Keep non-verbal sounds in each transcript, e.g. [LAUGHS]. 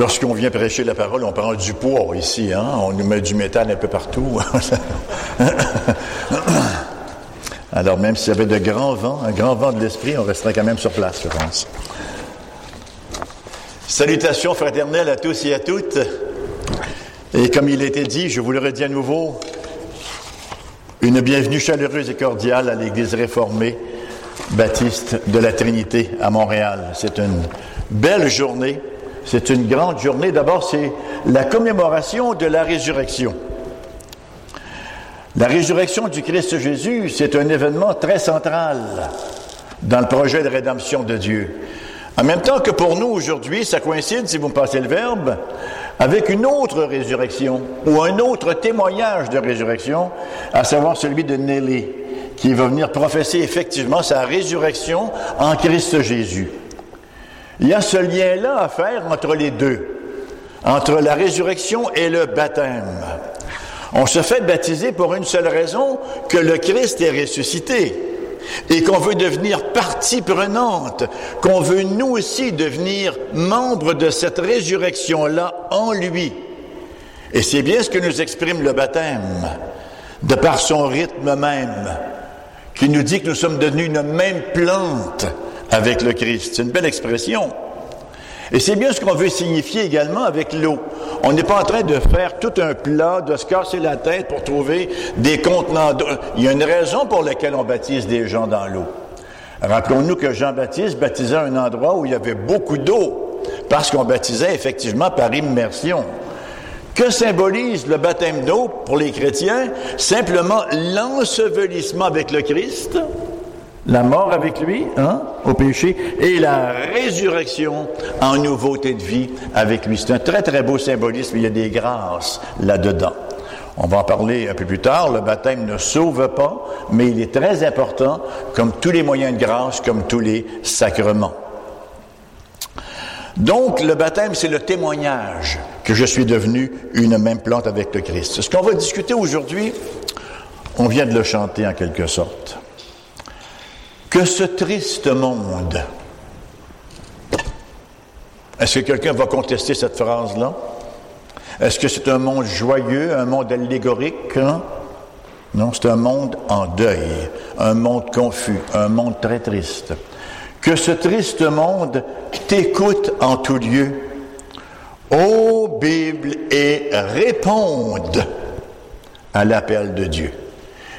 Lorsqu'on vient prêcher la parole, on prend du poids ici, hein? on nous met du métal un peu partout. [LAUGHS] Alors même s'il y avait de grands vents, un grand vent de l'esprit, on resterait quand même sur place, je pense. Salutations fraternelles à tous et à toutes. Et comme il a été dit, je vous le redis à nouveau, une bienvenue chaleureuse et cordiale à l'Église réformée baptiste de la Trinité à Montréal. C'est une belle journée c'est une grande journée. D'abord, c'est la commémoration de la résurrection. La résurrection du Christ Jésus, c'est un événement très central dans le projet de rédemption de Dieu. En même temps que pour nous aujourd'hui, ça coïncide, si vous me passez le verbe, avec une autre résurrection ou un autre témoignage de résurrection, à savoir celui de Nelly, qui va venir professer effectivement sa résurrection en Christ Jésus. Il y a ce lien-là à faire entre les deux, entre la résurrection et le baptême. On se fait baptiser pour une seule raison, que le Christ est ressuscité et qu'on veut devenir partie prenante, qu'on veut nous aussi devenir membres de cette résurrection-là en lui. Et c'est bien ce que nous exprime le baptême, de par son rythme même, qui nous dit que nous sommes devenus une même plante avec le Christ. C'est une belle expression. Et c'est bien ce qu'on veut signifier également avec l'eau. On n'est pas en train de faire tout un plat, de se casser la tête pour trouver des contenants d'eau. Il y a une raison pour laquelle on baptise des gens dans l'eau. Rappelons-nous que Jean-Baptiste baptisait un endroit où il y avait beaucoup d'eau, parce qu'on baptisait effectivement par immersion. Que symbolise le baptême d'eau pour les chrétiens? Simplement l'ensevelissement avec le Christ, la mort avec lui, hein, au péché, et la résurrection en nouveauté de vie avec lui. C'est un très, très beau symbolisme. Il y a des grâces là-dedans. On va en parler un peu plus tard. Le baptême ne sauve pas, mais il est très important, comme tous les moyens de grâce, comme tous les sacrements. Donc, le baptême, c'est le témoignage que je suis devenu une même plante avec le Christ. Ce qu'on va discuter aujourd'hui, on vient de le chanter en quelque sorte que ce triste monde, est-ce que quelqu'un va contester cette phrase-là? Est-ce que c'est un monde joyeux, un monde allégorique? Hein? Non, c'est un monde en deuil, un monde confus, un monde très triste. Que ce triste monde t'écoute en tout lieu. Ô Bible, et réponde à l'appel de Dieu.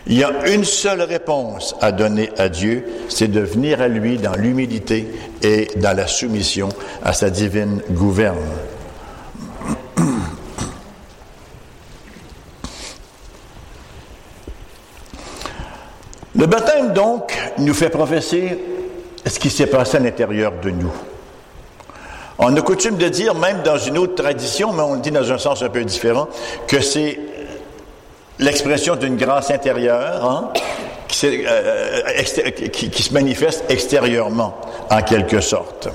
Il y a une seule réponse à donner à Dieu, c'est de venir à lui dans l'humilité et dans la soumission à sa divine gouverne. Le baptême, donc, nous fait professer ce qui s'est passé à l'intérieur de nous. On a coutume de dire, même dans une autre tradition, mais on le dit dans un sens un peu différent, que c'est l'expression d'une grâce intérieure hein, euh, qui, qui, se manifeste extérieurement, en quelque sorte.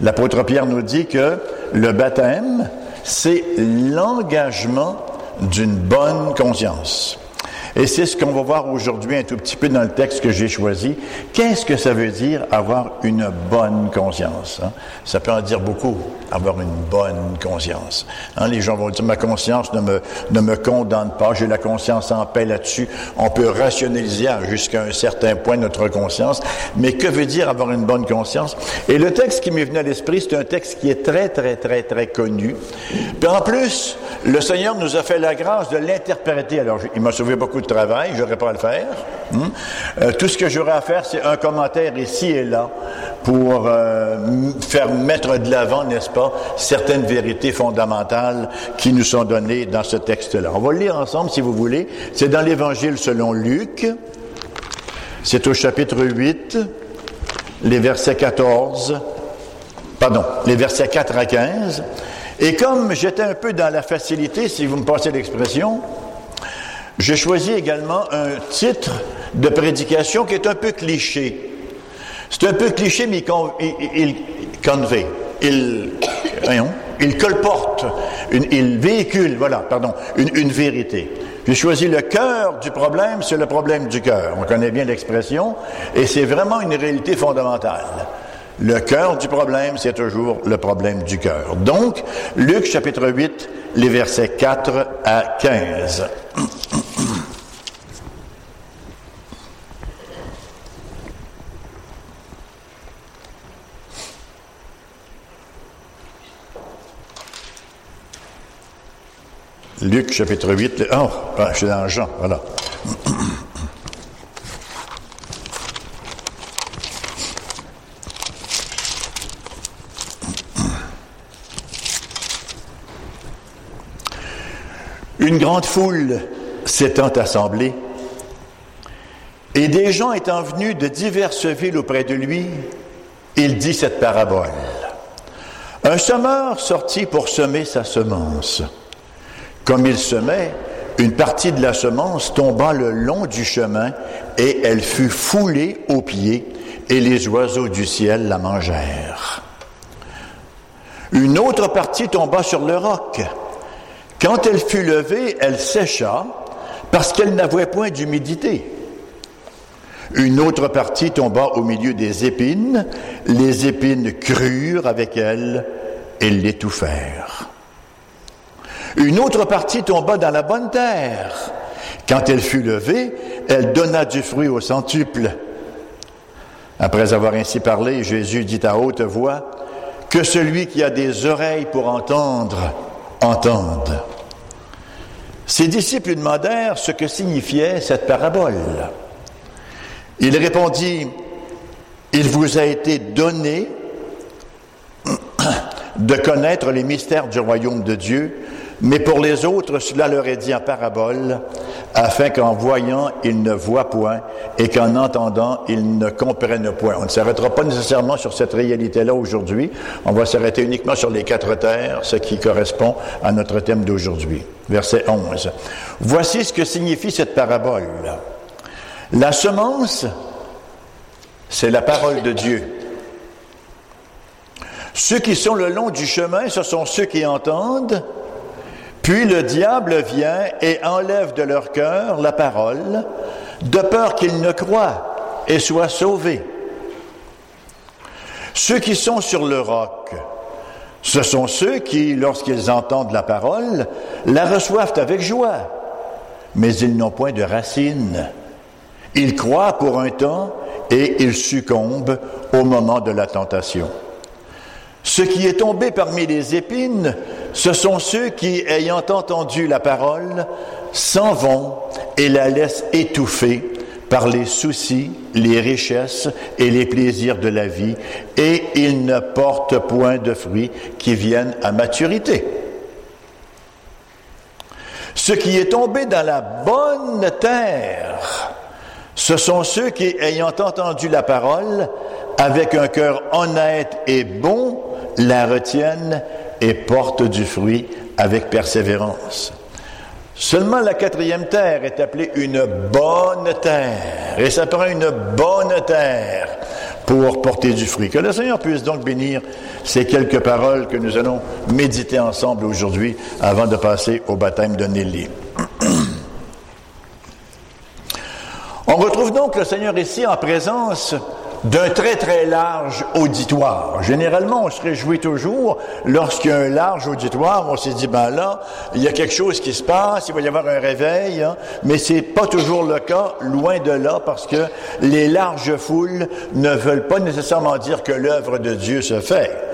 L'apôtre Pierre nous dit que le baptême, c'est l'engagement d'une bonne conscience. Et c'est ce qu'on va voir aujourd'hui un tout petit peu dans le texte que j'ai choisi. Qu'est-ce que ça veut dire avoir une bonne conscience? Hein? Ça peut en dire beaucoup, avoir une bonne conscience. Hein? Les gens vont dire, ma conscience ne me, ne me condamne pas, j'ai la conscience en paix là-dessus. On peut rationaliser jusqu'à un certain point notre conscience. Mais que veut dire avoir une bonne conscience? Et le texte qui m'est venu à l'esprit, c'est un texte qui est très, très, très, très connu. Puis en plus, le Seigneur nous a fait la grâce de l'interpréter. Alors, il m'a sauvé beaucoup de travail, j'aurais pas à le faire. Hmm? Euh, tout ce que j'aurais à faire, c'est un commentaire ici et là pour euh, faire mettre de l'avant, n'est-ce pas, certaines vérités fondamentales qui nous sont données dans ce texte-là. On va le lire ensemble, si vous voulez. C'est dans l'Évangile selon Luc. C'est au chapitre 8, les versets 14, pardon, les versets 4 à 15. Et comme j'étais un peu dans la facilité, si vous me passez l'expression, j'ai choisi également un titre de prédication qui est un peu cliché. C'est un peu cliché, mais il, convey, il, il colporte, il véhicule, voilà, pardon, une, vérité. J'ai choisi le cœur du problème, c'est le problème du cœur. On connaît bien l'expression, et c'est vraiment une réalité fondamentale. Le cœur du problème, c'est toujours le problème du cœur. Donc, Luc chapitre 8, les versets 4 à 15. Luc chapitre 8, oh, je suis dans Jean, voilà. Une grande foule s'étant assemblée, et des gens étant venus de diverses villes auprès de lui, il dit cette parabole. Un semeur sortit pour semer sa semence. Comme il semait, une partie de la semence tomba le long du chemin et elle fut foulée aux pieds et les oiseaux du ciel la mangèrent. Une autre partie tomba sur le roc quand elle fut levée, elle sécha parce qu'elle n'avait point d'humidité. Une autre partie tomba au milieu des épines, les épines crurent avec elle et l'étouffèrent. Une autre partie tomba dans la bonne terre. Quand elle fut levée, elle donna du fruit au centuple. Après avoir ainsi parlé, Jésus dit à haute voix, Que celui qui a des oreilles pour entendre, entende. Ses disciples lui demandèrent ce que signifiait cette parabole. Il répondit, Il vous a été donné de connaître les mystères du royaume de Dieu, mais pour les autres, cela leur est dit en parabole, afin qu'en voyant, ils ne voient point et qu'en entendant, ils ne comprennent point. On ne s'arrêtera pas nécessairement sur cette réalité-là aujourd'hui. On va s'arrêter uniquement sur les quatre terres, ce qui correspond à notre thème d'aujourd'hui. Verset 11. Voici ce que signifie cette parabole. La semence, c'est la parole de Dieu. Ceux qui sont le long du chemin, ce sont ceux qui entendent, puis le diable vient et enlève de leur cœur la parole, de peur qu'ils ne croient et soient sauvés. Ceux qui sont sur le roc, ce sont ceux qui, lorsqu'ils entendent la parole, la reçoivent avec joie, mais ils n'ont point de racines. Ils croient pour un temps et ils succombent au moment de la tentation. Ce qui est tombé parmi les épines, ce sont ceux qui, ayant entendu la parole, s'en vont et la laissent étouffer par les soucis, les richesses et les plaisirs de la vie, et ils ne portent point de fruits qui viennent à maturité. Ce qui est tombé dans la bonne terre, ce sont ceux qui, ayant entendu la parole, avec un cœur honnête et bon, la retiennent et portent du fruit avec persévérance. Seulement la quatrième terre est appelée une bonne terre. Et ça prend une bonne terre pour porter du fruit. Que le Seigneur puisse donc bénir ces quelques paroles que nous allons méditer ensemble aujourd'hui avant de passer au baptême de Nelly. [CLEARS THROAT] On retrouve donc le Seigneur ici en présence d'un très très large auditoire. Généralement, on se réjouit toujours lorsqu'il y a un large auditoire, on s'est dit ben là, il y a quelque chose qui se passe, il va y avoir un réveil, hein. mais c'est pas toujours le cas, loin de là, parce que les larges foules ne veulent pas nécessairement dire que l'œuvre de Dieu se fait.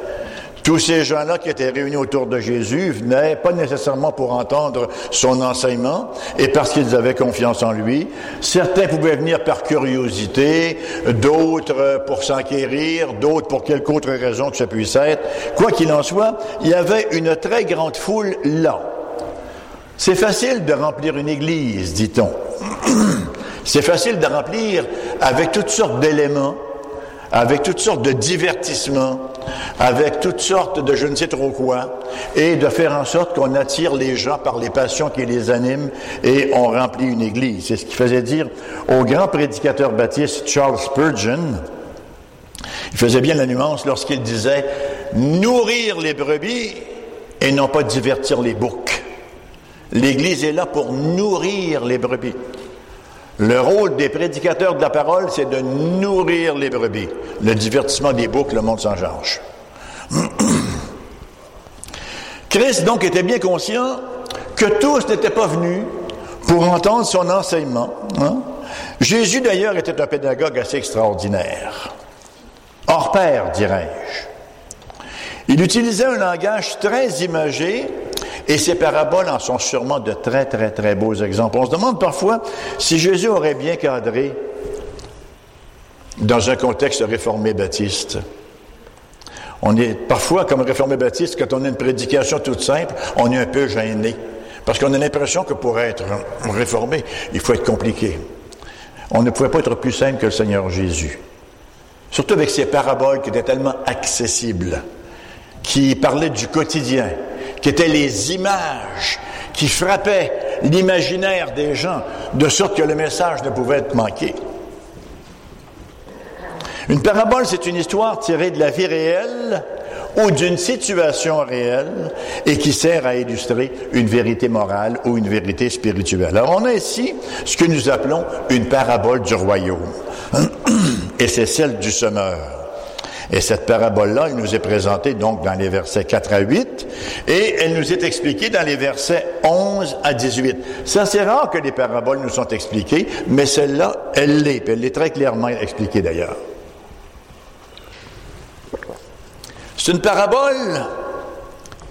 Tous ces gens-là qui étaient réunis autour de Jésus venaient pas nécessairement pour entendre son enseignement et parce qu'ils avaient confiance en lui. Certains pouvaient venir par curiosité, d'autres pour s'enquérir, d'autres pour quelque autre raison que ça puisse être. Quoi qu'il en soit, il y avait une très grande foule là. C'est facile de remplir une église, dit-on. [CLEARS THROAT] C'est facile de remplir avec toutes sortes d'éléments avec toutes sortes de divertissements, avec toutes sortes de je ne sais trop quoi, et de faire en sorte qu'on attire les gens par les passions qui les animent et on remplit une église. C'est ce qui faisait dire au grand prédicateur baptiste Charles Spurgeon. Il faisait bien la nuance lorsqu'il disait nourrir les brebis et non pas divertir les boucs. L'Église est là pour nourrir les brebis. Le rôle des prédicateurs de la parole, c'est de nourrir les brebis. Le divertissement des boucs, le monde s'en charge. [CLEARS THROAT] Christ, donc, était bien conscient que tous n'étaient pas venus pour entendre son enseignement. Hein? Jésus, d'ailleurs, était un pédagogue assez extraordinaire. Hors pair, dirais-je. Il utilisait un langage très imagé et ses paraboles en sont sûrement de très, très, très beaux exemples. On se demande parfois si Jésus aurait bien cadré dans un contexte réformé baptiste. On est parfois, comme réformé baptiste, quand on a une prédication toute simple, on est un peu gêné. Parce qu'on a l'impression que pour être réformé, il faut être compliqué. On ne pouvait pas être plus simple que le Seigneur Jésus. Surtout avec ses paraboles qui étaient tellement accessibles, qui parlaient du quotidien, qui étaient les images qui frappaient l'imaginaire des gens, de sorte que le message ne pouvait être manqué. Une parabole, c'est une histoire tirée de la vie réelle ou d'une situation réelle et qui sert à illustrer une vérité morale ou une vérité spirituelle. Alors on a ici ce que nous appelons une parabole du royaume. [CLEARS THROAT] Et c'est celle du semeur. Et cette parabole-là, elle nous est présentée donc dans les versets 4 à 8 et elle nous est expliquée dans les versets 11 à 18. Ça, c'est rare que les paraboles nous sont expliquées, mais celle-là, elle l'est, elle l'est très clairement expliquée d'ailleurs. C'est une parabole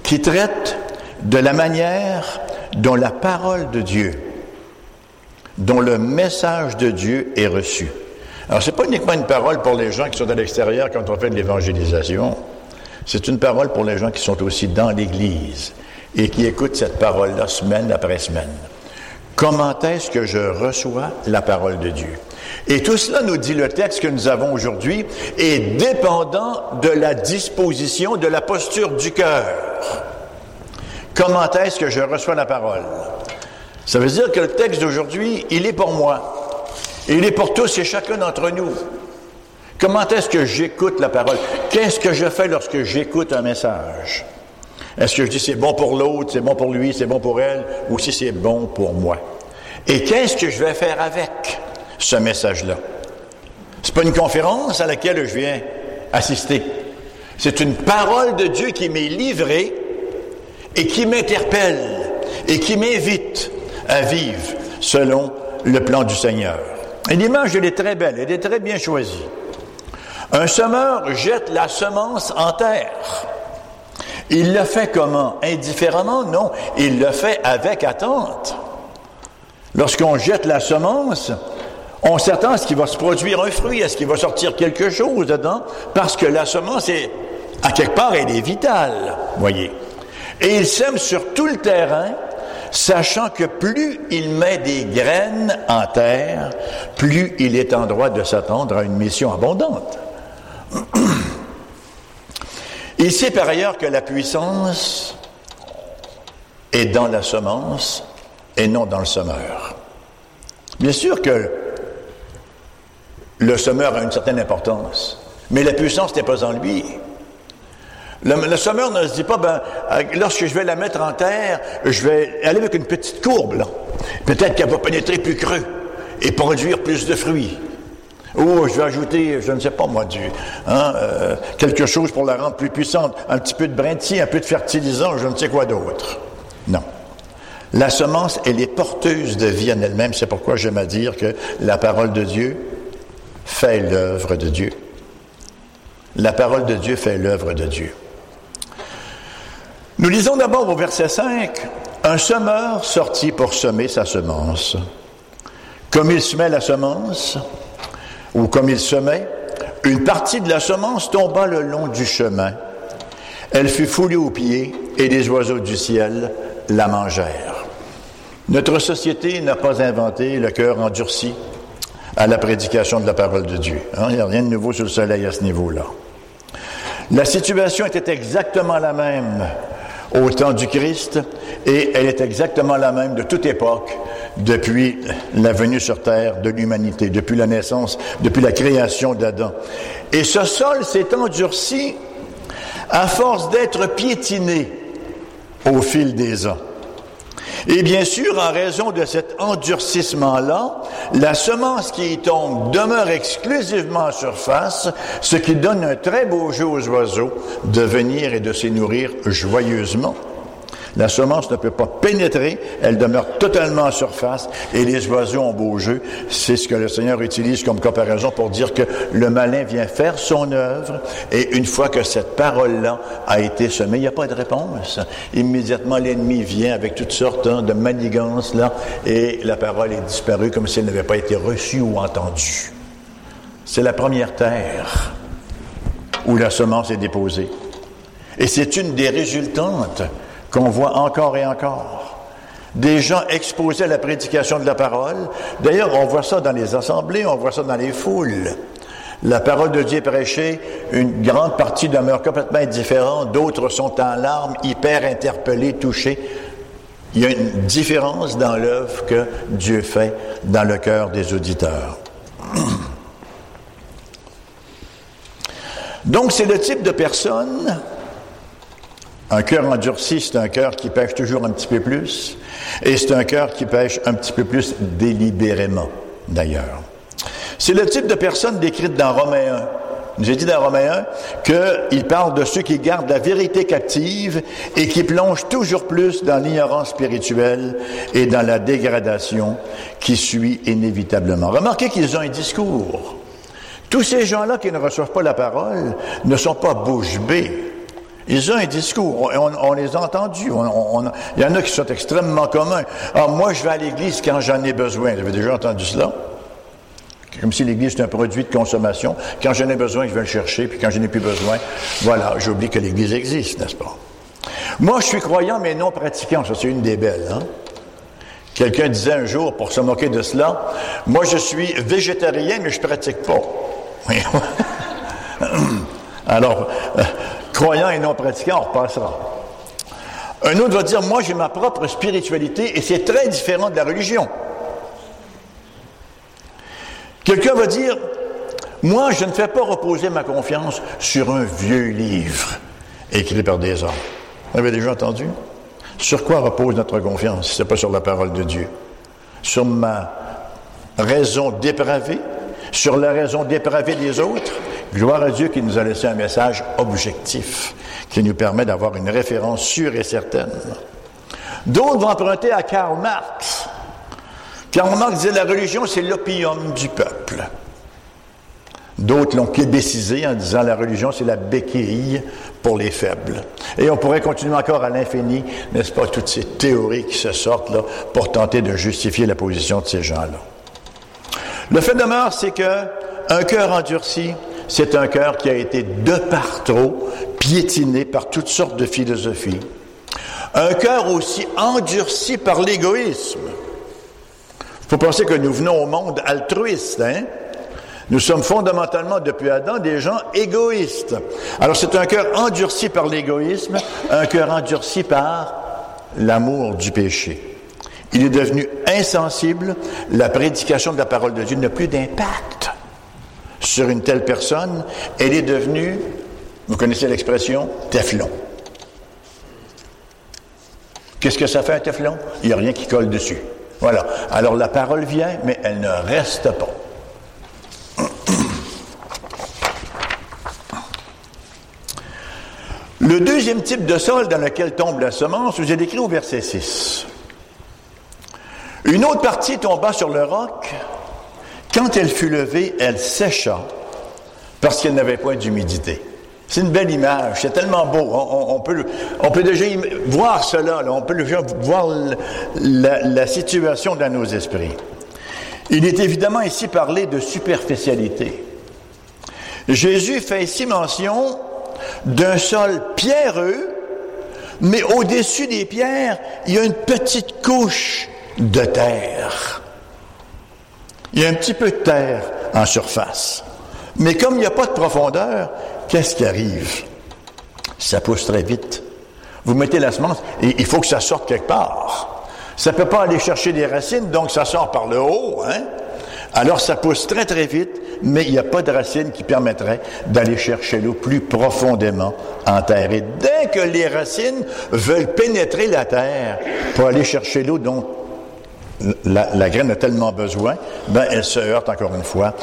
qui traite de la manière dont la parole de Dieu, dont le message de Dieu est reçu. Alors, ce n'est pas uniquement une parole pour les gens qui sont à l'extérieur quand on fait de l'évangélisation. C'est une parole pour les gens qui sont aussi dans l'Église et qui écoutent cette parole-là semaine après semaine. Comment est-ce que je reçois la parole de Dieu? Et tout cela, nous dit le texte que nous avons aujourd'hui, est dépendant de la disposition, de la posture du cœur. Comment est-ce que je reçois la parole? Ça veut dire que le texte d'aujourd'hui, il est pour moi. Il est pour tous et chacun d'entre nous. Comment est-ce que j'écoute la parole? Qu'est-ce que je fais lorsque j'écoute un message? Est-ce que je dis c'est bon pour l'autre, c'est bon pour lui, c'est bon pour elle, ou si c'est bon pour moi? Et qu'est-ce que je vais faire avec ce message-là? C'est pas une conférence à laquelle je viens assister. C'est une parole de Dieu qui m'est livrée et qui m'interpelle et qui m'invite à vivre selon le plan du Seigneur. Et l'image, elle est très belle, elle est très bien choisie. Un semeur jette la semence en terre. Il le fait comment? Indifféremment? Non, il le fait avec attente. Lorsqu'on jette la semence, on s'attend à ce qu'il va se produire un fruit, à ce qu'il va sortir quelque chose dedans, parce que la semence est, à quelque part, elle est vitale, voyez. Et il sème sur tout le terrain sachant que plus il met des graines en terre, plus il est en droit de s'attendre à une mission abondante. [CLEARS THROAT] Il sait par ailleurs que la puissance est dans la semence et non dans le semeur. Bien sûr que le semeur a une certaine importance, mais la puissance n'est pas en lui. Le, semeur ne se dit pas, ben, euh, lorsque je vais la mettre en terre, je vais aller avec une petite courbe. Peut-être qu'elle va pénétrer plus creux et produire plus de fruits. Ou je vais ajouter, je ne sais pas moi, du, hein, euh, quelque chose pour la rendre plus puissante, un petit peu de brintis, un peu de fertilisant, je ne sais quoi d'autre. Non. La semence, elle est porteuse de vie en elle-même. C'est pourquoi j'aime à dire que la parole de Dieu fait l'œuvre de Dieu. La parole de Dieu fait l'œuvre de Dieu. Nous lisons d'abord au verset 5, un semeur sortit pour semer sa semence. Comme il semait la semence, ou comme il semait, une partie de la semence tomba le long du chemin. Elle fut foulée aux pieds et les oiseaux du ciel la mangèrent. Notre société n'a pas inventé le cœur endurci à la prédication de la parole de Dieu. Hein, il n'y a rien de nouveau sur le soleil à ce niveau-là. La situation était exactement la même au temps du Christ et elle est exactement la même de toute époque depuis la venue sur terre de l'humanité, depuis la naissance, depuis la création d'Adam. Et ce sol s'est endurci à force d'être piétiné au fil des ans. Et bien sûr, en raison de cet endurcissement-là, la semence qui y tombe demeure exclusivement en surface, ce qui donne un très beau jeu aux oiseaux de venir et de s'y nourrir joyeusement. La semence ne peut pas pénétrer, elle demeure totalement en surface et les oiseaux ont beau jeu. C'est ce que le Seigneur utilise comme comparaison pour dire que le malin vient faire son œuvre et une fois que cette parole-là a été semée, il n'y a pas de réponse. Immédiatement, l'ennemi vient avec toutes sortes hein, de manigances là et la parole est disparue comme si elle n'avait pas été reçue ou entendue. C'est la première terre où la semence est déposée. Et c'est une des résultantes qu'on voit encore et encore. Des gens exposés à la prédication de la parole. D'ailleurs, on voit ça dans les assemblées, on voit ça dans les foules. La parole de Dieu est prêchée, une grande partie demeure complètement indifférente, d'autres sont en larmes, hyper interpellés, touchés. Il y a une différence dans l'œuvre que Dieu fait dans le cœur des auditeurs. Donc, c'est le type de personne un cœur endurci, c'est un cœur qui pêche toujours un petit peu plus, et c'est un cœur qui pêche un petit peu plus délibérément, d'ailleurs. C'est le type de personne décrite dans Romains 1. J'ai dit dans Romains 1 qu'il parle de ceux qui gardent la vérité captive et qui plongent toujours plus dans l'ignorance spirituelle et dans la dégradation qui suit inévitablement. Remarquez qu'ils ont un discours. Tous ces gens-là qui ne reçoivent pas la parole ne sont pas bouche bée. Ils ont un discours, on, les a entendus. il y en a qui sont extrêmement communs. Alors, moi, je vais à l'église quand j'en ai besoin. Vous avez déjà entendu cela? Comme si l'église est un produit de consommation. Quand j'en ai besoin, je vais le chercher, puis quand je n'ai plus besoin, voilà, j'oublie que l'église existe, n'est-ce pas? Moi, je suis croyant, mais non pratiquant. Ça, c'est une des belles. Hein? Quelqu'un disait un jour, pour se moquer de cela, moi, je suis végétarien, mais je pratique pas. [LAUGHS] Alors, euh, croyant et non pratiquant, on repassera. Un autre va dire, moi j'ai ma propre spiritualité et c'est très différent de la religion. Quelqu'un va dire, moi je ne fais pas reposer ma confiance sur un vieux livre écrit par des hommes. Vous avez déjà entendu? Sur quoi repose notre confiance ce n'est pas sur la parole de Dieu? Sur ma raison dépravée? Sur la raison dépravée des autres? Gloire à Dieu qui nous a laissé un message objectif, qui nous permet d'avoir une référence sûre et certaine. D'autres vont emprunter à Karl Marx. Karl Marx disait la religion, c'est l'opium du peuple. D'autres l'ont québécisé en disant la religion, c'est la béquille pour les faibles. Et on pourrait continuer encore à l'infini, n'est-ce pas, toutes ces théories qui se sortent là pour tenter de justifier la position de ces gens-là. Le fait demeure, c'est que un cœur endurci, c'est un cœur qui a été de par trop piétiné par toutes sortes de philosophies. Un cœur aussi endurci par l'égoïsme. Il faut penser que nous venons au monde altruiste, hein? Nous sommes fondamentalement, depuis Adam, des gens égoïstes. Alors c'est un cœur endurci par l'égoïsme, un cœur endurci par l'amour du péché. Il est devenu insensible, la prédication de la parole de Dieu n'a plus d'impact sur une telle personne, elle est devenue, vous connaissez l'expression, Teflon. Qu'est-ce que ça fait un Teflon? Il n'y a rien qui colle dessus. Voilà. Alors la parole vient, mais elle ne reste pas. [CLEARS THROAT] Le deuxième type de sol dans lequel tombe la semence, vous ai décrit au verset 6. Une autre partie tomba sur le roc, quand elle fut levée, elle sécha parce qu'elle n'avait point d'humidité. C'est une belle image, c'est tellement beau. On, peut, on déjà voir cela, on peut déjà voir la, la situation dans nos esprits. Il est évidemment ici parlé de superficialité. Jésus fait ici mention d'un sol pierreux, mais au-dessus des pierres, il y a une petite couche de terre. Il y a un petit peu de terre en surface. Mais comme il n'y a pas de profondeur, qu'est-ce qui arrive? Ça pousse très vite. Vous mettez la semence et il faut que ça sorte quelque part. Ça ne peut pas aller chercher des racines, donc ça sort par le haut. Hein? Alors ça pousse très très vite, mais il n'y a pas de racines qui permettraient d'aller chercher l'eau plus profondément en terre. Et dès que les racines veulent pénétrer la terre pour aller chercher l'eau dont la, graine a tellement besoin, ben elle se heurte encore une fois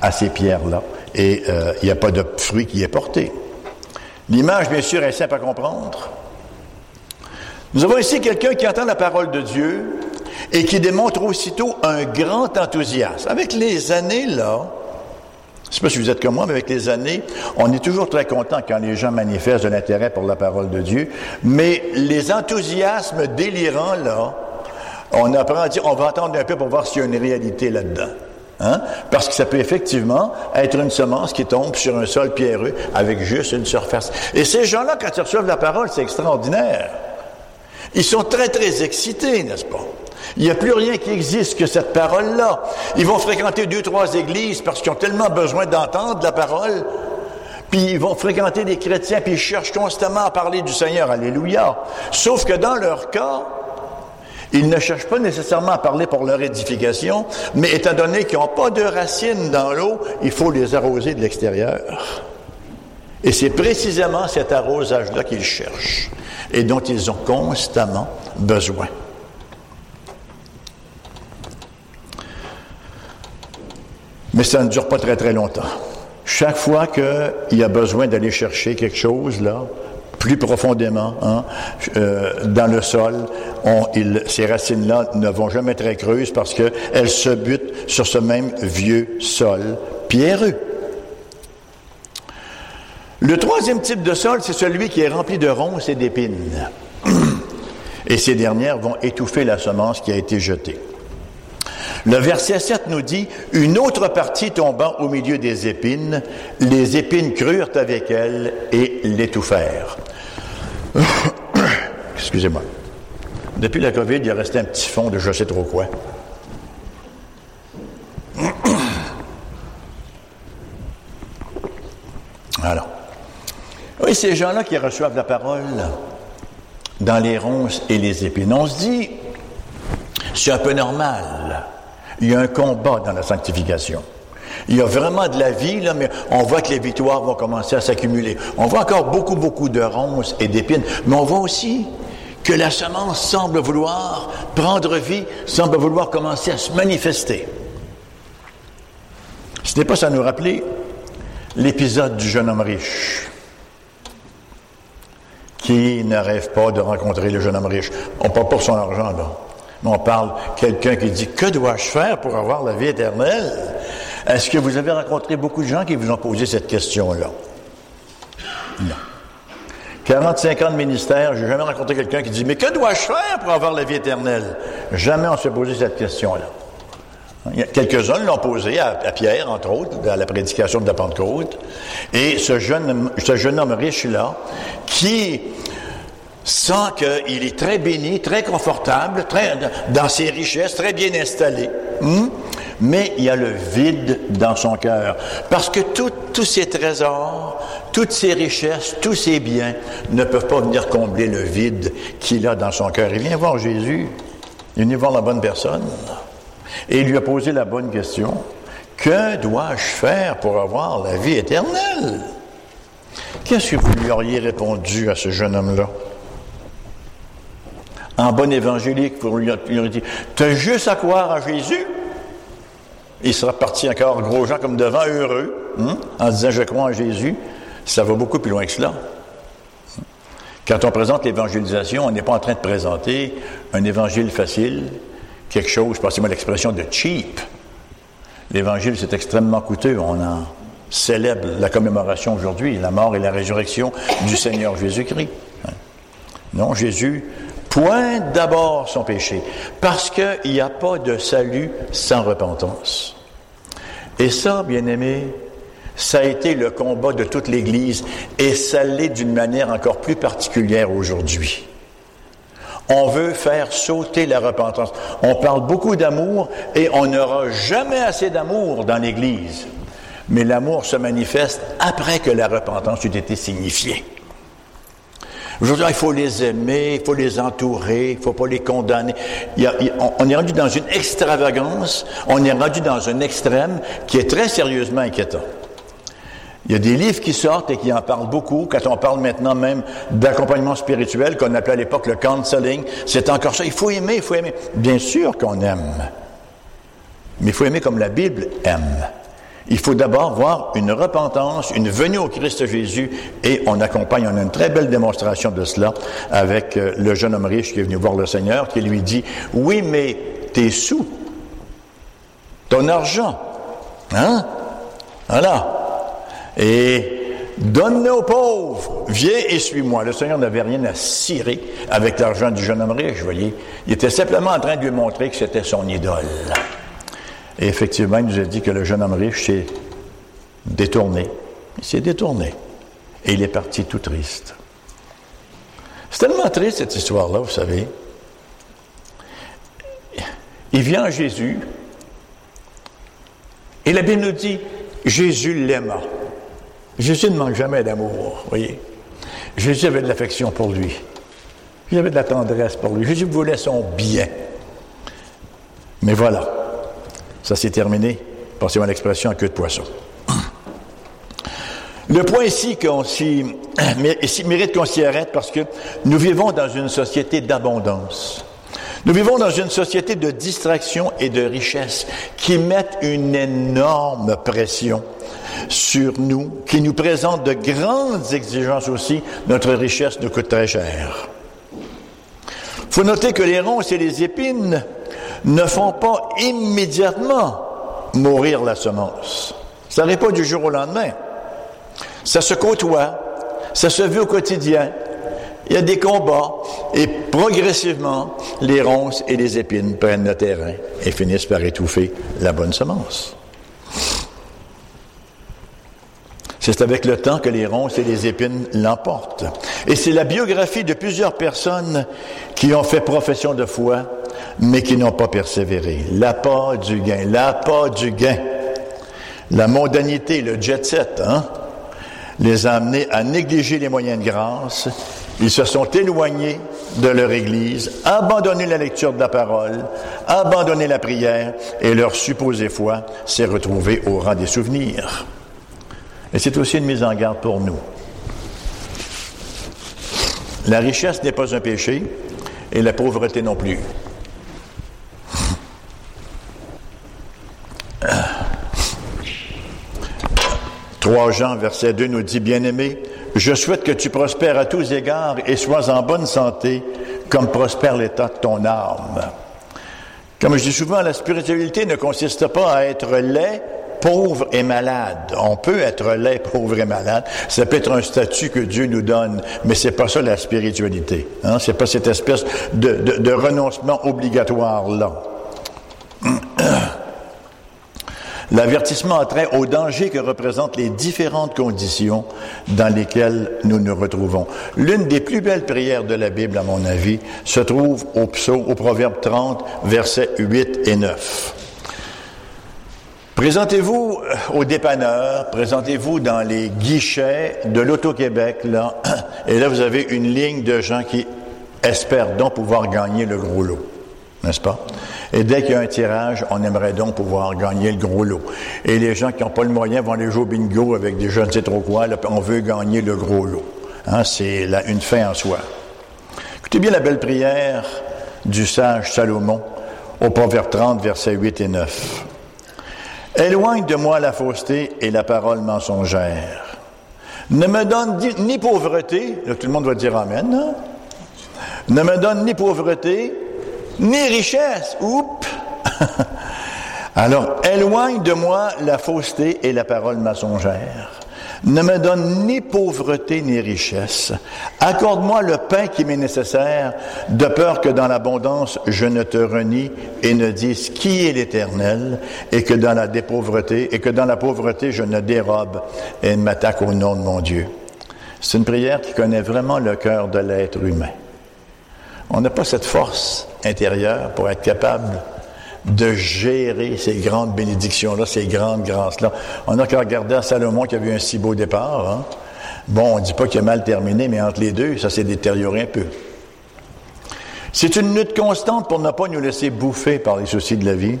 à ces pierres-là et euh, il n'y a pas de fruit qui est porté. L'image, bien sûr, est simple à comprendre. Nous avons ici quelqu'un qui entend la parole de Dieu et qui démontre aussitôt un grand enthousiasme. Avec les années, là, je ne sais pas si vous êtes comme moi, mais avec les années, on est toujours très content quand les gens manifestent de l'intérêt pour la parole de Dieu. Mais les enthousiasmes délirants, là, on apprend à dire, on va attendre un peu pour voir s'il y a une réalité là-dedans. Hein? Parce que ça peut effectivement être une semence qui tombe sur un sol pierreux avec juste une surface. Et ces gens-là, quand ils reçoivent la parole, c'est extraordinaire. Ils sont très, très excités, n'est-ce pas? Il n'y a plus rien qui existe que cette parole-là. Ils vont fréquenter deux, trois églises parce qu'ils ont tellement besoin d'entendre la parole. Puis ils vont fréquenter des chrétiens, puis ils cherchent constamment à parler du Seigneur. Alléluia. Sauf que dans leur cas, ils ne cherchent pas nécessairement à parler pour leur édification, mais étant donné qu'ils n'ont pas de racines dans l'eau, il faut les arroser de l'extérieur. Et c'est précisément cet arrosage-là qu'ils cherchent et dont ils ont constamment besoin. Mais ça ne dure pas très très longtemps. Chaque fois qu'il y a besoin d'aller chercher quelque chose, là, plus profondément hein, euh, dans le sol, ces racines-là ne vont jamais très creuses parce qu'elles se butent sur ce même vieux sol pierreux. Le troisième type de sol, c'est celui qui est rempli de ronces et d'épines. Et ces dernières vont étouffer la semence qui a été jetée. Le verset 7 nous dit, une autre partie tombant au milieu des épines, les épines crurent avec elle et l'étouffèrent. [COUGHS] Excusez-moi. Depuis la COVID, il a resté un petit fond de je sais trop quoi. [COUGHS] Alors, oui, ces gens-là qui reçoivent la parole dans les ronces et les épines, on se dit, c'est un peu normal. Il y a un combat dans la sanctification. Il y a vraiment de la vie, là, mais on voit que les victoires vont commencer à s'accumuler. On voit encore beaucoup, beaucoup de ronces et d'épines, mais on voit aussi que la semence semble vouloir prendre vie, semble vouloir commencer à se manifester. Ce n'est pas ça nous rappeler l'épisode du jeune homme riche qui ne rêve pas de rencontrer le jeune homme riche? On parle pour son argent, là on parle quelqu'un qui dit Que dois-je faire pour avoir la vie éternelle? Est-ce que vous avez rencontré beaucoup de gens qui vous ont posé cette question-là? Non. 45 ans de ministère, j'ai jamais rencontré quelqu'un qui dit Mais que dois-je faire pour avoir la vie éternelle? Jamais on s'est posé cette question-là. Quelques-uns l'ont posé à, Pierre, entre autres, à la prédication de la Pentecôte. Et ce jeune, ce jeune homme riche-là, qui sent qu'il est très béni, très confortable, très, dans ses richesses, très bien installé. Hmm? Mais il y a le vide dans son cœur. Parce que tous ces trésors, toutes ces richesses, tous ces biens ne peuvent pas venir combler le vide qu'il a dans son cœur. Il vient voir Jésus. Il vient voir la bonne personne. Et il lui a posé la bonne question. Que dois-je faire pour avoir la vie éternelle? Qu'est-ce que vous lui auriez répondu à ce jeune homme-là? en bon évangélique, pour lui, dire Tu as juste à croire à Jésus? Il sera parti encore gros gens comme devant, heureux, hein, en disant Je crois en Jésus. Ça va beaucoup plus loin que cela. Quand on présente l'évangélisation, on n'est pas en train de présenter un évangile facile, quelque chose, passez-moi l'expression, de cheap. L'évangile, c'est extrêmement coûteux. On en célèbre la commémoration aujourd'hui, la mort et la résurrection du Seigneur Jésus-Christ. Non, Jésus pointe d'abord son péché, parce qu'il n'y a pas de salut sans repentance. Et ça, bien aimé, ça a été le combat de toute l'Église, et ça l'est d'une manière encore plus particulière aujourd'hui. On veut faire sauter la repentance. On parle beaucoup d'amour et on n'aura jamais assez d'amour dans l'Église. Mais l'amour se manifeste après que la repentance eut été signifiée. Aujourd'hui, il faut les aimer, il faut les entourer, il ne faut pas les condamner. on, est rendu dans une extravagance, on est rendu dans un extrême qui est très sérieusement inquiétant. Il y a des livres qui sortent et qui en parlent beaucoup. Quand on parle maintenant même d'accompagnement spirituel, qu'on appelait à l'époque le counseling, c'est encore ça. Il faut aimer, il faut aimer. Bien sûr qu'on aime. Mais il faut aimer comme la Bible aime. Il faut d'abord voir une repentance, une venue au Christ Jésus, et on accompagne, on a une très belle démonstration de cela avec euh, le jeune homme riche qui est venu voir le Seigneur, qui lui dit, oui, mais tes sous, ton argent, hein? Voilà. Et donne-le aux pauvres. Viens et suis-moi. Le Seigneur n'avait rien à cirer avec l'argent du jeune homme riche, voyez. Il était simplement en train de lui montrer que c'était son idole. Et effectivement, il nous a dit que le jeune homme riche s'est détourné. Il s'est détourné. Et il est parti tout triste. C'est tellement triste cette histoire-là, vous savez. Il vient à Jésus. Et la Bible nous dit, Jésus l'aima. Jésus ne manque jamais d'amour, voyez. Jésus avait de l'affection pour lui. Il avait de la tendresse pour lui. Jésus voulait son bien. Mais voilà, ça s'est terminé, passez-moi l'expression, en queue de poisson. Le point ici, qu'on [COUGHS] mérite qu'on s'y arrête parce que nous vivons dans une société d'abondance. Nous vivons dans une société de distraction et de richesse qui mettent une énorme pression sur nous, qui nous présente de grandes exigences aussi. Notre richesse nous coûte très cher. Il faut noter que les ronces et les épines ne font pas immédiatement mourir la semence. Ça n'est pas du jour au lendemain. Ça se côtoie, ça se vit au quotidien. Il y a des combats et progressivement, les ronces et les épines prennent le terrain et finissent par étouffer la bonne semence. C'est avec le temps que les ronces et les épines l'emportent. Et c'est la biographie de plusieurs personnes qui ont fait profession de foi, mais qui n'ont pas persévéré. L'appât du gain, l'appât du gain. La mondanité, le jet set, hein, les a amenés à négliger les moyens de grâce. Ils se sont éloignés de leur Église, abandonné la lecture de la parole, abandonné la prière, et leur supposée foi s'est retrouvée au rang des souvenirs. Et c'est aussi une mise en garde pour nous. La richesse n'est pas un péché et la pauvreté non plus. Trois Jean, verset 2 nous dit, Bien-aimé, je souhaite que tu prospères à tous égards et sois en bonne santé, comme prospère l'état de ton âme. Comme je dis souvent, la spiritualité ne consiste pas à être laid, pauvre et malade. On peut être laid, pauvre et malade. Ça peut être un statut que Dieu nous donne, mais c'est pas ça la spiritualité. Hein? C'est pas cette espèce de, de renoncement obligatoire là. L'avertissement a trait au danger que représentent les différentes conditions dans lesquelles nous nous retrouvons. L'une des plus belles prières de la Bible, à mon avis, se trouve au psaume, au proverbe 30, versets 8 et 9. Présentez-vous euh, au dépanneur, présentez-vous dans les guichets de l'Auto-Québec, [CLEARS THROAT] et là vous avez une ligne de gens qui espèrent donc pouvoir gagner le gros lot, n'est-ce pas? Et dès qu'il y a un tirage, on aimerait donc pouvoir gagner le gros lot. Et les gens qui n'ont pas le moyen vont aller jouer au bingo avec des jeunes, c'est trop quoi, on veut gagner le gros lot. Hein, c'est une fin en soi. Écoutez bien la belle prière du sage Salomon au Proverbe 30, versets 8 et 9. Éloigne de moi la fausseté et la parole mensongère. Ne me donne ni pauvreté, tout le monde va dire Amen, hein? ne me donne ni pauvreté, ni richesse. Oups! [LAUGHS] Alors, éloigne de moi la fausseté et la parole mensongère ne me donne ni pauvreté ni richesse. Accorde-moi le pain qui m'est nécessaire, de peur que dans l'abondance je ne te renie et ne dise qui est l'Éternel, et que dans la dépauvreté, et que dans la pauvreté je ne dérobe et ne m'attaque au nom de mon Dieu. C'est une prière qui connaît vraiment le cœur de l'être humain. On n'a pas cette force intérieure pour être capable de gérer ces grandes bénédictions-là, ces grandes grâces-là. On n'a qu'à regarder à Salomon qui a eu un si beau départ. Hein. Bon, on ne dit pas qu'il a mal terminé, mais entre les deux, ça s'est détérioré un peu. C'est une lutte constante pour ne pas nous laisser bouffer par les soucis de la vie.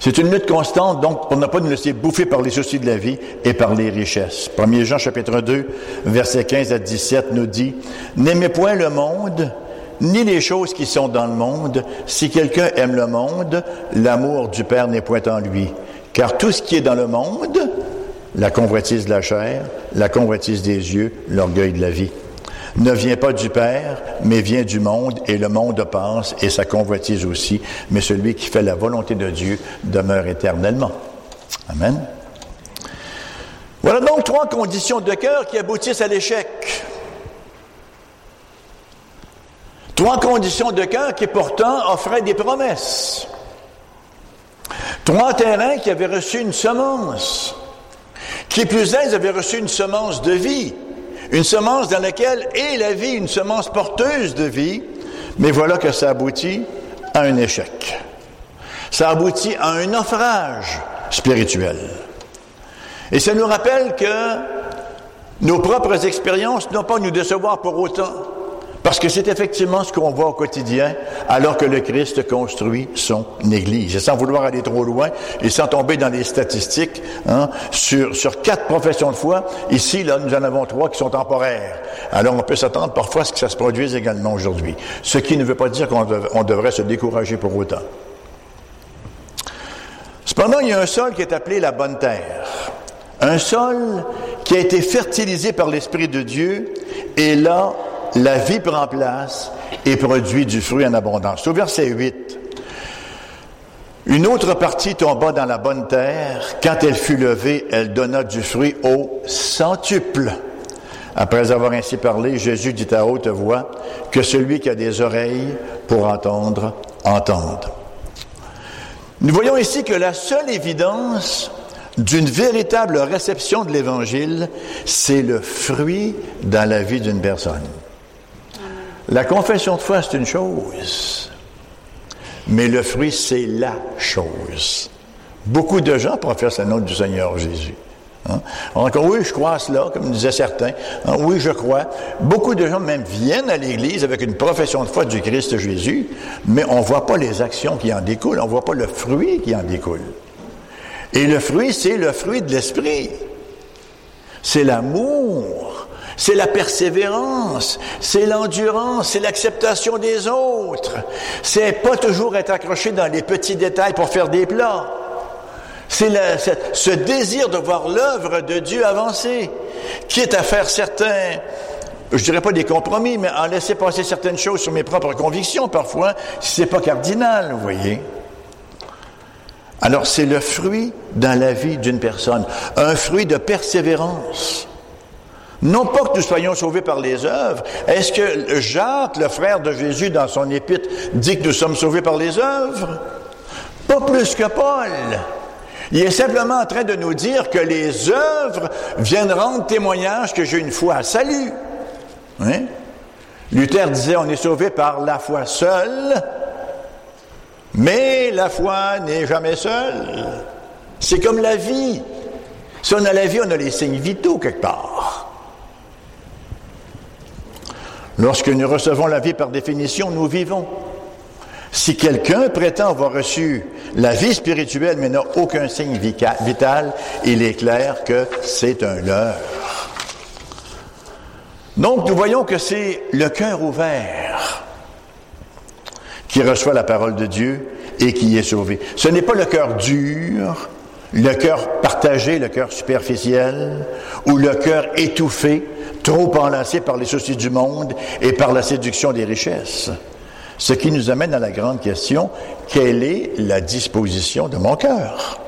C'est une lutte constante, donc, pour ne pas nous laisser bouffer par les soucis de la vie et par les richesses. 1 Jean chapitre 2, verset 15 à 17 nous dit, N'aimez point le monde, ni les choses qui sont dans le monde. Si quelqu'un aime le monde, l'amour du Père n'est point en lui. Car tout ce qui est dans le monde, la convoitise de la chair, la convoitise des yeux, l'orgueil de la vie, ne vient pas du Père, mais vient du monde, et le monde passe, et sa convoitise aussi, mais celui qui fait la volonté de Dieu demeure éternellement. Amen. Voilà donc trois conditions de cœur qui aboutissent à l'échec. Trois conditions de cœur qui pourtant offraient des promesses. Trois terrains qui avaient reçu une semence. Qui plus est, avaient reçu une semence de vie. Une semence dans laquelle est la vie, une semence porteuse de vie. Mais voilà que ça aboutit à un échec. Ça aboutit à un naufrage spirituel. Et ça nous rappelle que nos propres expériences n'ont pas nous décevoir pour autant. Parce que c'est effectivement ce qu'on voit au quotidien alors que le Christ construit son Église. Et sans vouloir aller trop loin et sans tomber dans les statistiques, hein, sur, sur quatre professions de foi, ici, là, nous en avons trois qui sont temporaires. Alors on peut s'attendre parfois à ce que ça se produise également aujourd'hui. Ce qui ne veut pas dire qu'on devrait se décourager pour autant. Cependant, il y a un sol qui est appelé la bonne terre. Un sol qui a été fertilisé par l'Esprit de Dieu et là, la vie prend place et produit du fruit en abondance. Au verset 8. Une autre partie tomba dans la bonne terre. Quand elle fut levée, elle donna du fruit au centuple. Après avoir ainsi parlé, Jésus dit à haute voix que celui qui a des oreilles pour entendre, entende. Nous voyons ici que la seule évidence d'une véritable réception de l'Évangile, c'est le fruit dans la vie d'une personne. La confession de foi, c'est une chose, mais le fruit, c'est la chose. Beaucoup de gens professent le nom du Seigneur Jésus. Hein? Encore, oui, je crois cela, comme disaient certains. Hein, oui, je crois. Beaucoup de gens même viennent à l'Église avec une profession de foi du Christ Jésus, mais on ne voit pas les actions qui en découlent, on ne voit pas le fruit qui en découle. Et le fruit, c'est le fruit de l'Esprit. C'est l'amour, c'est la persévérance, c'est l'endurance, c'est l'acceptation des autres. C'est pas toujours être accroché dans les petits détails pour faire des plats. C'est ce désir de voir l'œuvre de Dieu avancer, quitte à faire certains, je dirais pas des compromis, mais en laisser passer certaines choses sur mes propres convictions parfois, si c'est pas cardinal, vous voyez. Alors c'est le fruit dans la vie d'une personne, un fruit de persévérance. Non pas que nous soyons sauvés par les œuvres. Est-ce que Jacques, le frère de Jésus, dans son épître, dit que nous sommes sauvés par les œuvres? Pas plus que Paul. Il est simplement en train de nous dire que les œuvres viennent rendre témoignage que j'ai une foi salut. Hein? Luther disait on est sauvé par la foi seule, mais la foi n'est jamais seule. C'est comme la vie. Si on a la vie, on a les signes vitaux quelque part. Lorsque nous recevons la vie par définition, nous vivons. Si quelqu'un prétend avoir reçu la vie spirituelle mais n'a aucun signe vital, il est clair que c'est un leurre. Donc nous voyons que c'est le cœur ouvert qui reçoit la parole de Dieu et qui est sauvé. Ce n'est pas le cœur dur, le cœur partagé, le cœur superficiel, ou le cœur étouffé, trop enlacé par les soucis du monde et par la séduction des richesses. Ce qui nous amène à la grande question, quelle est la disposition de mon cœur?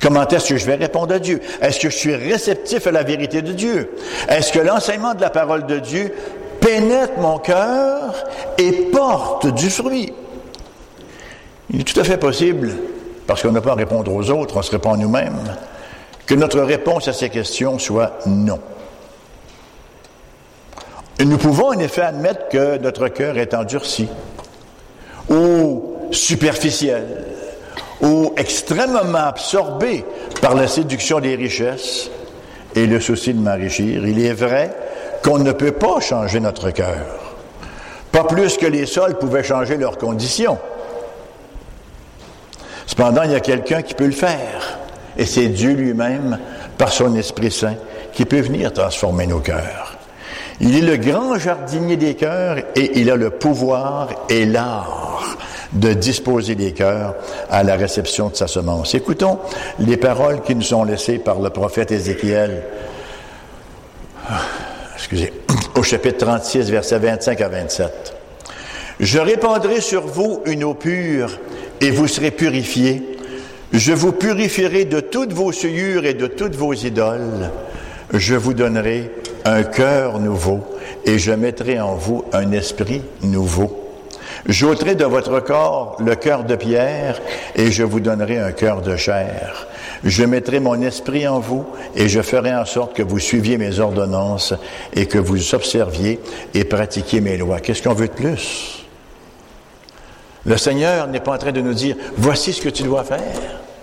Comment est-ce que je vais répondre à Dieu? Est-ce que je suis réceptif à la vérité de Dieu? Est-ce que l'enseignement de la parole de Dieu pénètre mon cœur et porte du fruit? Il est tout à fait possible, parce qu'on n'a pas à répondre aux autres, on se répond à nous-mêmes, que notre réponse à ces questions soit non. Et nous pouvons en effet admettre que notre cœur est endurci, ou superficiel, ou extrêmement absorbé par la séduction des richesses et le souci de m'enrichir. Il est vrai qu'on ne peut pas changer notre cœur, pas plus que les sols pouvaient changer leurs conditions. Cependant, il y a quelqu'un qui peut le faire. Et c'est Dieu lui-même, par son Esprit Saint, qui peut venir transformer nos cœurs. Il est le grand jardinier des cœurs et il a le pouvoir et l'art de disposer les cœurs à la réception de sa semence. Écoutons les paroles qui nous sont laissées par le prophète Ézéchiel. Ah, excusez, [CLEARS THROAT] au chapitre 36, versets 25 à 27. Je répandrai sur vous une eau pure et vous serez purifiés. Je vous purifierai de toutes vos souillures et de toutes vos idoles. Je vous donnerai un cœur nouveau et je mettrai en vous un esprit nouveau. J'ôterai de votre corps le cœur de pierre et je vous donnerai un cœur de chair. Je mettrai mon esprit en vous et je ferai en sorte que vous suiviez mes ordonnances et que vous observiez et pratiquiez mes lois. Qu'est-ce qu'on veut de plus? Le Seigneur n'est pas en train de nous dire, voici ce que tu dois faire.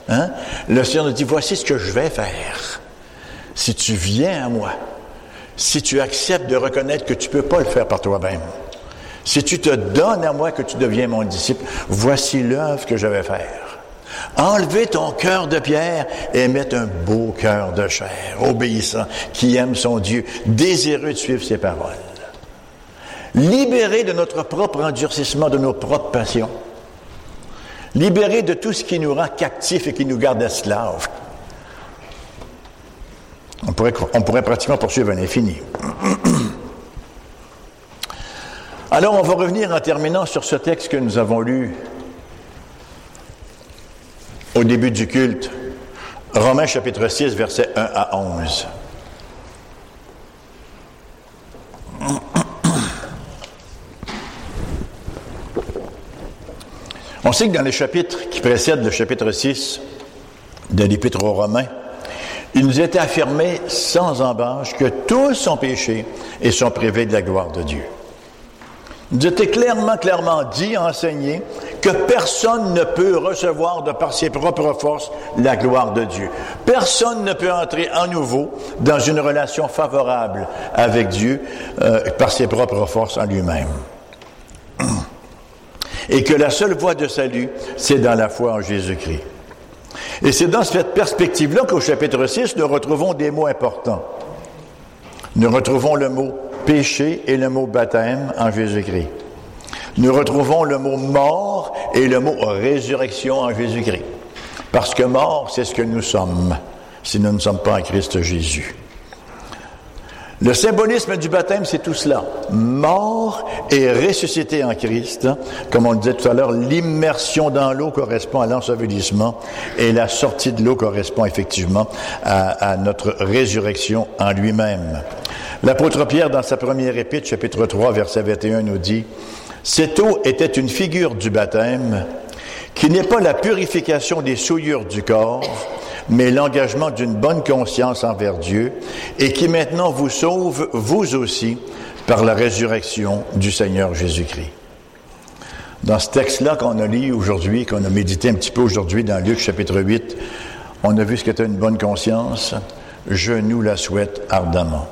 Hein? Le Seigneur nous dit, voici ce que je vais faire. Si tu viens à moi, si tu acceptes de reconnaître que tu ne peux pas le faire par toi-même, si tu te donnes à moi que tu deviens mon disciple, voici l'œuvre que je vais faire. Enlever ton cœur de pierre et mettre un beau cœur de chair, obéissant, qui aime son Dieu, désireux de suivre ses paroles. Libérer de notre propre endurcissement, de nos propres passions. Libérer de tout ce qui nous rend captifs et qui nous garde esclaves. On pourrait, on pourrait pratiquement poursuivre un infini. [CLEARS THROAT] Alors, on va revenir en terminant sur ce texte que nous avons lu au début du culte, Romains chapitre 6, versets 1 à 11. On sait que dans les chapitres qui précèdent le chapitre 6 de l'Épître aux Romains, il nous était affirmé sans embâche que tous sont péchés et sont privés de la gloire de Dieu. Il nous était clairement, clairement dit, enseigné, que personne ne peut recevoir de par ses propres forces la gloire de Dieu. Personne ne peut entrer à nouveau dans une relation favorable avec Dieu euh, par ses propres forces en lui-même et que la seule voie de salut, c'est dans la foi en Jésus-Christ. Et c'est dans cette perspective-là qu'au chapitre 6, nous retrouvons des mots importants. Nous retrouvons le mot péché et le mot baptême en Jésus-Christ. Nous retrouvons le mot mort et le mot résurrection en Jésus-Christ. Parce que mort, c'est ce que nous sommes si nous ne sommes pas en Christ Jésus. Le symbolisme du baptême, c'est tout cela. Mort et ressuscité en Christ. Comme on le disait tout à l'heure, l'immersion dans l'eau correspond à l'ensevelissement et la sortie de l'eau correspond effectivement à, à notre résurrection en lui-même. L'apôtre Pierre, dans sa première épître, chapitre 3, verset 21, nous dit, Cette eau était une figure du baptême qui n'est pas la purification des souillures du corps, mais l'engagement d'une bonne conscience envers Dieu et qui maintenant vous sauve, vous aussi, par la résurrection du Seigneur Jésus-Christ. Dans ce texte-là qu'on a lu aujourd'hui, qu'on a médité un petit peu aujourd'hui dans Luc chapitre 8, on a vu ce qu'était une bonne conscience. Je nous la souhaite ardemment.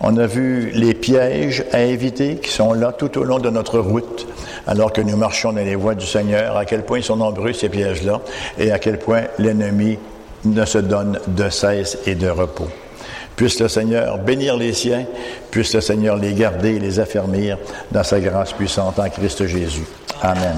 On a vu les pièges à éviter qui sont là tout au long de notre route, alors que nous marchons dans les voies du Seigneur, à quel point ils sont nombreux ces pièges-là, et à quel point l'ennemi ne se donne de cesse et de repos. Puisse le Seigneur bénir les siens, puisse le Seigneur les garder et les affermir dans sa grâce puissante en Christ Jésus. Amen.